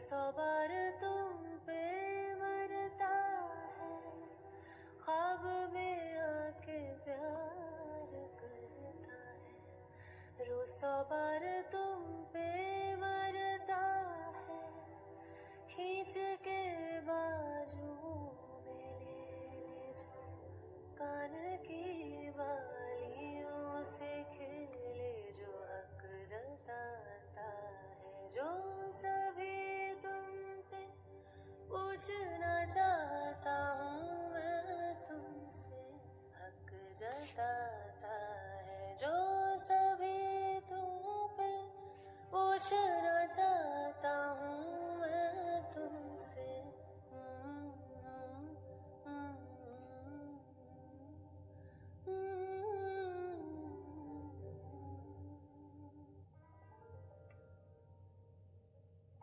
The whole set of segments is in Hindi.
सौ बार तुम पे मरता है। ख्वाब में आके प्यार करता है। रो सौ बार तुम पे मरता है। खींच के बाजू पूछना चाहता हूँ मैं तुमसे। हक जताता है जो सभी तुम पे। पूछना चाहता हूँ मैं तुमसे।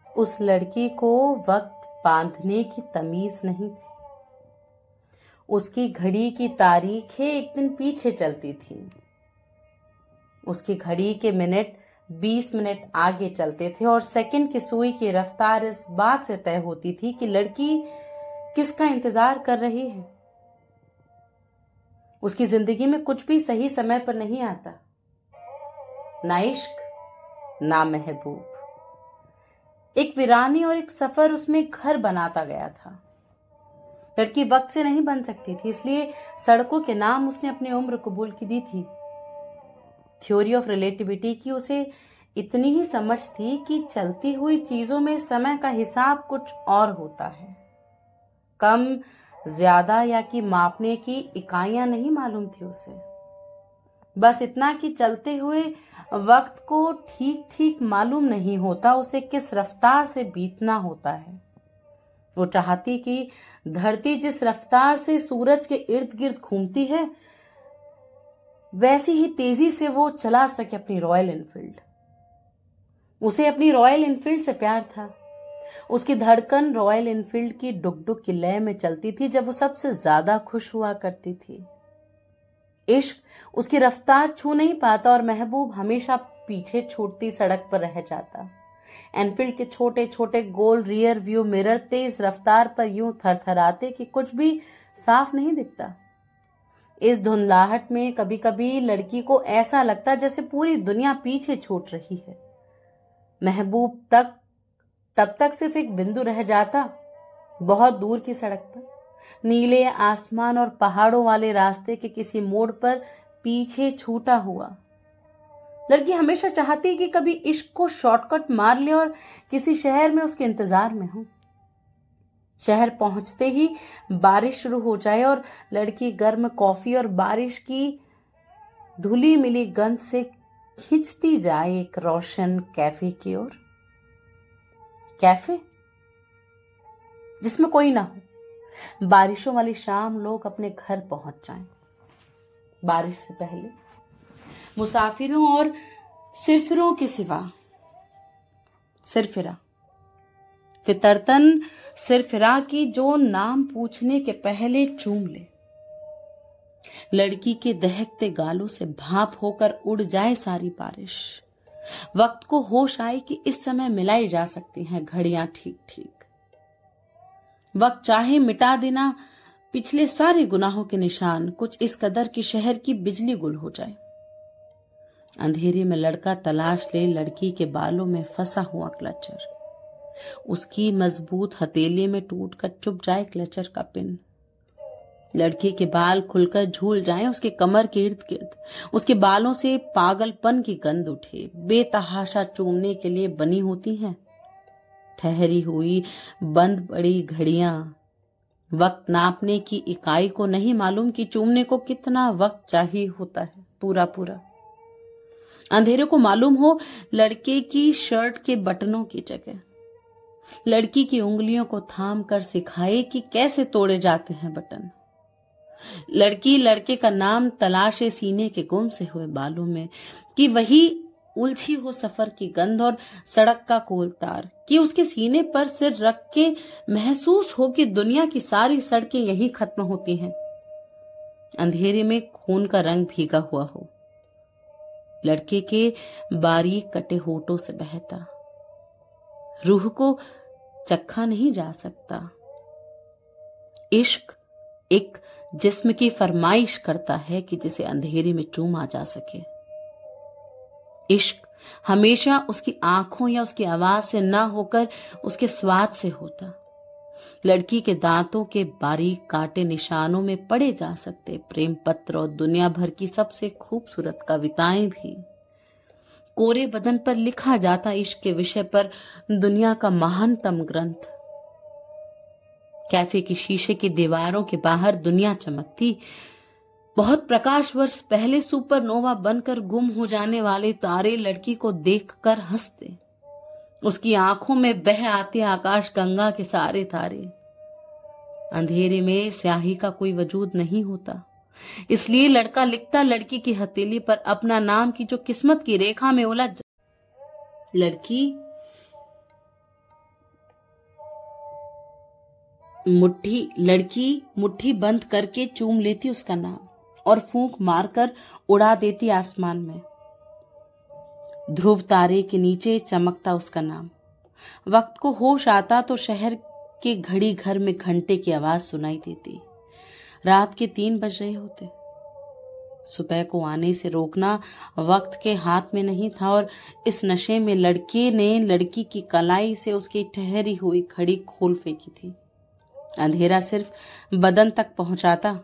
उस लड़की को वक्त बांधने की तमीज नहीं थी। उसकी घड़ी की तारीखें एक दिन पीछे चलती थी। उसकी घड़ी के मिनट बीस मिनट आगे चलते थे और सेकंड की सुई की रफ्तार इस बात से तय होती थी कि लड़की किसका इंतज़ार कर रही है। उसकी ज़िंदगी में कुछ भी सही समय पर नहीं आता। ना इश्क, ना महबूब। एक वीरानी और एक सफ़र उसमें घर बनाता गया था। लड़की वक्त से नहीं बन सकती थी, इसलिए सड़कों के नाम उसने अपनी उम्र कबूल की दी थी। थ्योरी ऑफ़ रिलेटिविटी की उसे इतनी ही समझ थी कि चलती हुई चीज़ों में समय का हिसाब कुछ और होता है। कम, ज़्यादा या कि मापने की इकाइयाँ नहीं मालूम थी उसे। बस इतना कि चलते हुए वक्त को ठीक ठीक मालूम नहीं होता, उसे किस रफ्तार से बीतना होता है। वो चाहती कि धरती जिस रफ्तार से सूरज के इर्द गिर्द घूमती है, वैसी ही तेज़ी से वो चला सके अपनी रॉयल इनफील्ड। उसे अपनी रॉयल इनफील्ड से प्यार था। उसकी धड़कन रॉयल इनफील्ड की डुक डुक की लय में चलती थी, जब वो सबसे ज़्यादा खुश हुआ करती थी। इश्क, उसकी रफ्तार छू नहीं पाता और महबूब हमेशा पीछे छूटती सड़क पर रह जाता। एनफील्ड के छोटे छोटे गोल रियर व्यू मिरर तेज रफ्तार पर यूँ थरथराते कि कुछ भी साफ़ नहीं दिखता। इस धुंधलाहट में कभी कभी लड़की को ऐसा लगता जैसे पूरी दुनिया पीछे छूट रही है। महबूब तक, तब तक सिर्फ़ एक बिंदु रह जाता, बहुत दूर की सड़क पर। नीले आसमान और पहाड़ों वाले रास्ते के किसी मोड़ पर पीछे छूटा हुआ। लड़की हमेशा चाहती कि कभी इश्क को शॉर्टकट मार ले और किसी शहर में उसके इंतज़ार में हो। शहर पहुँचते ही बारिश शुरू हो जाए और लड़की गर्म कॉफ़ी और बारिश की धुली मिली गंध से खींचती जाए एक रोशन कैफ़े की ओर। कैफ़े जिसमें कोई ना हो। बारिशों वाली शाम लोग अपने घर पहुँच जाएँ। बारिश से पहले मुसाफिरों और सिरफिरों के सिवा सिरफिरा। फितरतन सिरफिरा की जो नाम पूछने के पहले चूम ले। लड़की के दहकते गालों से भाप होकर उड़ जाए सारी बारिश। वक्त को होश आए कि इस समय मिलाई जा सकती हैं घड़ियाँ ठीक ठीक वक्त चाहे मिटा देना, पिछले सारे गुनाहों के निशान कुछ इस कदर की शहर की बिजली गुल हो जाए। अंधेरे में लड़का तलाश ले लड़की के बालों में फंसा हुआ क्लचर। उसकी मज़बूत हथेली में टूटकर चुप जाए क्लचर का पिन। लड़की के बाल खुलकर झूल जाए, उसके कमर के इर्द गिर्द उसके बालों से पागलपन की गंध उठे। बेतहाशा चूमने के लिए बनी होती हैं। ठहरी हुई बंद पड़ी घड़ियाँ। वक्त नापने की इकाई को नहीं मालूम कि चूमने को कितना वक्त चाहिए होता है पूरा पूरा अंधेरे को मालूम हो लड़के की शर्ट के बटनों की जगह। लड़की की उंगलियों को थाम कर सिखाए कि कैसे तोड़े जाते हैं बटन। लड़की लड़के का नाम तलाशे सीने के गुम से हुए बालों में कि वही उलझी हो सफ़र की गंध और सड़क का कोलतार कि उसके सीने पर सिर रख के महसूस हो कि दुनिया की सारी सड़कें यही खत्म होती हैं। अंधेरे में खून का रंग भीगा हुआ हो। लड़के के बारीक कटे होठों से बहता। रूह को चखा नहीं जा सकता। इश्क एक जिस्म की फरमाइश करता है कि जिसे अंधेरे में चूमा जा सके। इश्क हमेशा उसकी आँखों या उसकी आवाज़ से ना होकर उसके स्वाद से होता। लड़की के दांतों के बारीक काटे निशानों में पड़े जा सकते। प्रेम पत्र और दुनिया भर की सबसे खूबसूरत कविताएँ भी। कोरे बदन पर लिखा जाता इश्क के विषय पर दुनिया का महानतम ग्रंथ। कैफ़े की शीशे की दीवारों के बाहर दुनिया चमकती बहुत प्रकाश वर्ष पहले सुपरनोवा बनकर गुम हो जाने वाले तारे लड़की को देखकर हँसते। उसकी आँखों में बह आते आकाश गंगा के सारे तारे। अंधेरे में स्याही का कोई वजूद नहीं होता। इसलिए लड़का लिखता लड़की की हथेली पर अपना नाम की जो किस्मत की रेखा में उलझ जा लड़की, मुट्ठी लड़की मुट्ठी बंद करके चूम लेती उसका नाम। और फूंक मारकर उड़ा देती आसमान में। ध्रुव तारे के नीचे चमकता उसका नाम। वक्त को होश आता तो शहर के घड़ी घर में घंटे की आवाज़ सुनाई देती। रात के तीन बज रहे होते। सुबह को आने से रोकना वक्त के हाथ में नहीं था और इस नशे में लड़के ने लड़की की कलाई से उसकी ठहरी हुई खड़ी खोल फेंकी थी। अंधेरा सिर्फ़ बदन तक पहुंचाता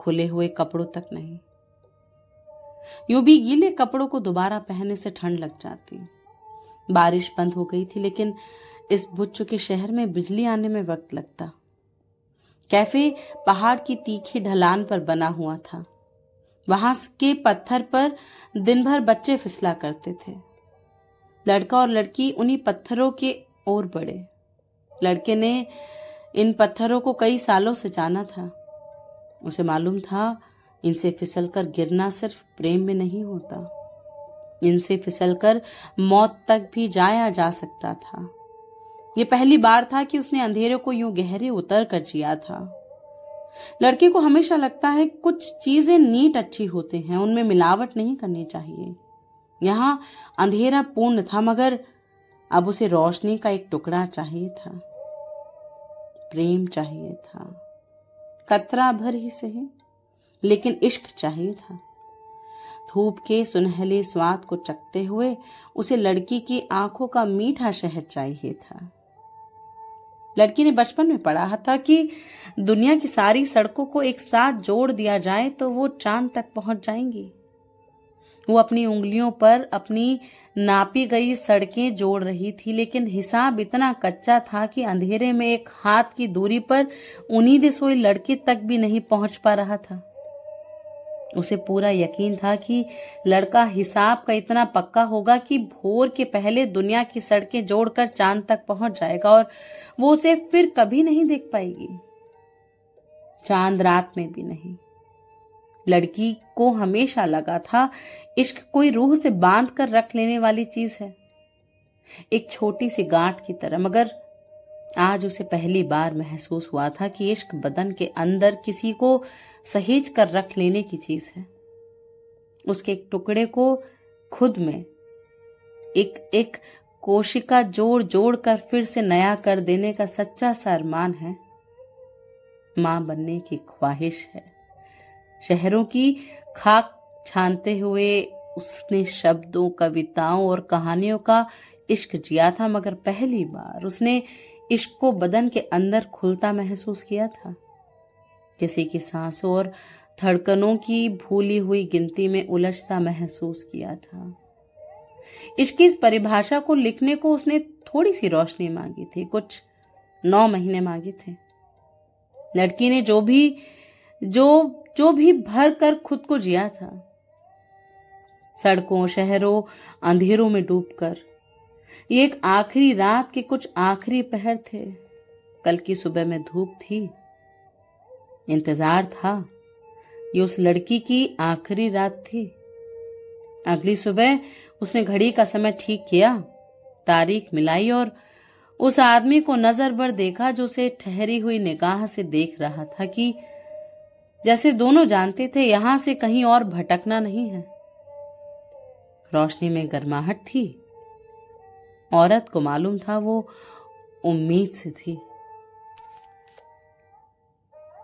खुले हुए कपड़ों तक नहीं। यूँ भी गीले कपड़ों को दोबारा पहनने से ठंड लग जाती। बारिश बंद हो गई थी, लेकिन इस बुझ चुके शहर में बिजली आने में वक्त लगता। कैफ़े पहाड़ की तीखी ढलान पर बना हुआ था। वहाँ के पत्थर पर दिन भर बच्चे फिसला करते थे। लड़का और लड़की उन्हीं पत्थरों के ओर बढ़े। लड़के ने इन पत्थरों को कई सालों से जाना था। उसे मालूम था इनसे फिसलकर गिरना सिर्फ़ प्रेम में नहीं होता। इनसे फिसलकर मौत तक भी जाया जा सकता था। ये पहली बार था कि उसने अंधेरे को यूँ गहरे उतर कर जिया था। लड़के को हमेशा लगता है कुछ चीज़ें नीट अच्छी होते हैं, उनमें मिलावट नहीं करनी चाहिए। यहाँ अंधेरा पूर्ण था, मगर अब उसे रोशनी का एक टुकड़ा चाहिए था। प्रेम चाहिए था। कतरा भर ही सही, लेकिन इश्क चाहिए था। धूप के सुनहले स्वाद को चकते हुए उसे लड़की की आँखों का मीठा शहर चाहिए था। लड़की ने बचपन में पढ़ा था कि दुनिया की सारी सड़कों को एक साथ जोड़ दिया जाए तो वो चाँद तक पहुँच जाएँगी। वो अपनी उंगलियों पर अपनी नापी गई सड़कें जोड़ रही थी, लेकिन हिसाब इतना कच्चा था कि अंधेरे में एक हाथ की दूरी पर उन्हीं सोई लड़के तक भी नहीं पहुँच पा रहा था। उसे पूरा यकीन था कि लड़का हिसाब का इतना पक्का होगा कि भोर के पहले दुनिया की सड़कें जोड़कर चाँद तक पहुँच जाएगा और वो उसे फिर कभी नहीं देख पाएगी। चाँद रात में भी नहीं। लड़की को हमेशा लगा था, इश्क कोई रूह से बाँध कर रख लेने वाली चीज़ है। एक छोटी सी गांठ की तरह, मगर आज उसे पहली बार महसूस हुआ था कि इश्क बदन के अंदर किसी को सहेज कर रख लेने की चीज़ है। उसके एक टुकड़े को खुद में एक एक कोशिका जोड़ जोड़ कर फिर से नया कर देने का सच्चा सा अरमान है। माँ बनने की ख्वाहिश है। शहरों की खाक छानते हुए उसने शब्दों, कविताओं और कहानियों का इश्क जिया था, मगर पहली बार उसने इश्क को बदन के अंदर खुलता महसूस किया था। किसी की सांसों और धड़कनों की भूली हुई गिनती में उलझता महसूस किया था। इश्क की इस परिभाषा को लिखने को उसने थोड़ी सी रोशनी मांगी थी, कुछ नौ महीने मांगे थे। लड़की ने जो भी जो जो भी भर कर खुद को जिया था। सड़कों, शहरों, अंधेरों में डूबकर। ये एक आखिरी रात के कुछ आखिरी पहर थे। कल की सुबह में धूप थी। इंतज़ार था ये उस लड़की की आखिरी रात थी। अगली सुबह उसने घड़ी का समय ठीक किया, तारीख मिलाई और उस आदमी को नज़र भर देखा जो उसे ठहरी हुई निगाह से देख रहा था कि जैसे दोनों जानते थे, यहाँ से कहीं और भटकना नहीं है। रोशनी में गर्माहट थी। औरत को मालूम था वो उम्मीद से थी।